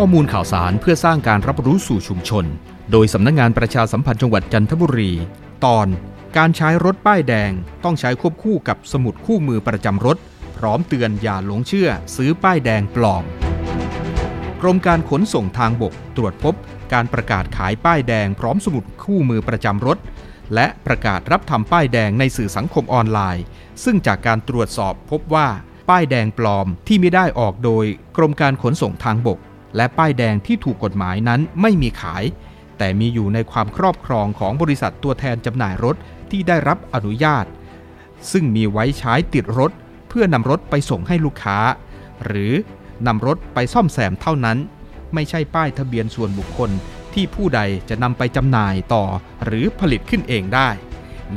ข้อมูลข่าวสารเพื่อสร้างการรับรู้สู่ชุมชน โดยสำนักงงานประชาสัมพันธ์จังหวัดจันทบุรี ตอน การใช้รถป้ายแดงต้องใช้ควบคู่กับสมุดคู่มือประจำรถ พร้อมเตือนอย่าหลงเชื่อซื้อป้ายแดงปลอม กรมการขนส่งทางบกตรวจพบการประกาศขายป้ายแดงพร้อมสมุดคู่มือประจำรถ และประกาศรับทำป้ายแดงในสื่อสังคมออนไลน์ ซึ่งจากการตรวจสอบพบว่าป้ายแดงปลอมที่ไม่ได้ออกโดย กรมการขนส่งทางบก และป้ายแดงที่ถูกกฎหมายนั้นไม่มีขาย แต่มีอยู่ในความครอบครองของบริษัทตัวแทนจำหน่ายรถที่ได้รับอนุญาต ซึ่งมีไว้ใช้ติดรถ เพื่อนำรถไปส่งให้ลูกค้า หรือนำรถไปซ่อมแซมเท่านั้น ไม่ใช่ป้ายทะเบียนส่วนบุคคลที่ผู้ใดจะนำไปจำหน่ายต่อ หรือผลิตขึ้นเองได้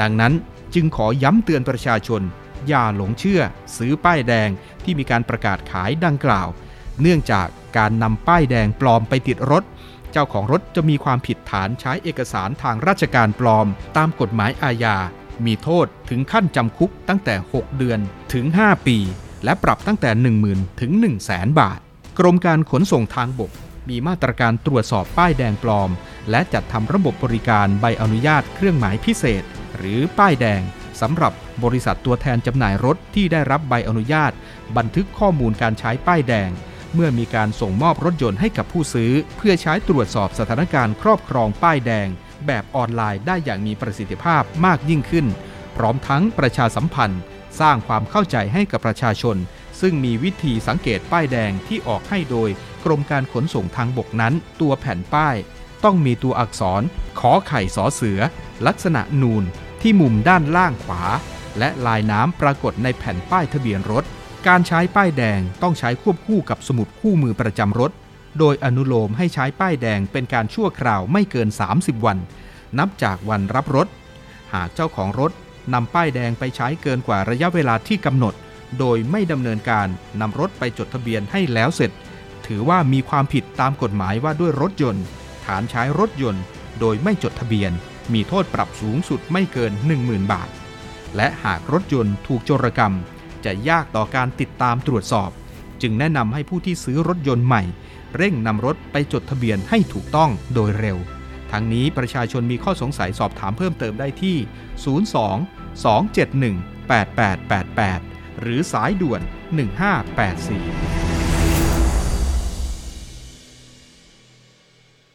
ดังนั้นจึงขอย้ำเตือนประชาชน อย่าหลงเชื่อ ซื้อป้ายแดงที่มีการประกาศขายดังกล่าว เนื่องจากการนำป้ายแดงปลอมไปติดรถ เจ้าของรถจะมีความผิดฐานใช้เอกสารทางราชการปลอม ตามกฎหมายอาญา มีโทษถึงขั้นจำคุกตั้งแต่ 6 เดือนถึง 5 ปี และปรับตั้งแต่ 10,000 ถึง 1 0 0 0 0แสนบาท กรมการขนส่งทางบก มีมาตรการตรวจสอบป้ายแดงปลอม และจัดทำระบบบริการใบอนุญาตเครื่องหมายพิเศษ หรือป้ายแดงสำหรับบริษัทตัวแทนจำหน่ายรถที่ได้รับใบอนุญาต บันทึกข้อมูลการใช้ป้ายแดง เมื่อมีการส่งมอบรถยนต์ให้กับผู้ซื้อ เพื่อใช้ตรวจสอบสถานการณ์ครอบครองป้ายแดง แบบออนไลน์ได้อย่างมีประสิทธิภาพมากยิ่งขึ้น พร้อมทั้งประชาสัมพันธ์ สร้างความเข้าใจให้กับประชาชน ซึ่งมีวิธีสังเกตป้ายแดงที่ออกให้โดย กรมการขนส่งทางบกนั้น ตัวแผ่นป้าย ต้องมีตัวอักษร ขอไข่สอเสือ ลักษณะนูนที่มุมด้านล่างขวา และลายน้ำปรากฏในแผ่นป้ายทะเบียนรถ การใช้ป้ายแดงต้องใช้ควบคู่กับสมุดคู่มือประจำรถ โดยอนุโลมให้ใช้ป้ายแดงเป็นการชั่วคราวไม่เกิน 30 วัน นับจากวันรับรถ หากเจ้าของรถนำป้ายแดงไปใช้เกินกว่าระยะเวลาที่กำหนด โดยไม่ดำเนินการนำรถไปจดทะเบียนให้แล้วเสร็จ ถือว่ามีความผิดตามกฎหมายว่าด้วยรถยนต์ ฐานใช้รถยนต์ โดยไม่จดทะเบียน มีโทษปรับสูงสุดไม่เกิน 10,000 บาท และหากรถยนต์ถูกโจรกรรม จะยากต่อการติดตามตรวจสอบ จึงแนะนำให้ผู้ที่ซื้อรถยนต์ใหม่ เร่งนำรถไปจดทะเบียนให้ถูกต้องโดยเร็ว ทั้งนี้ประชาชนมีข้อสงสัยสอบถามเพิ่มเติมได้ที่ 02 271 8888 หรือสายด่วน 1584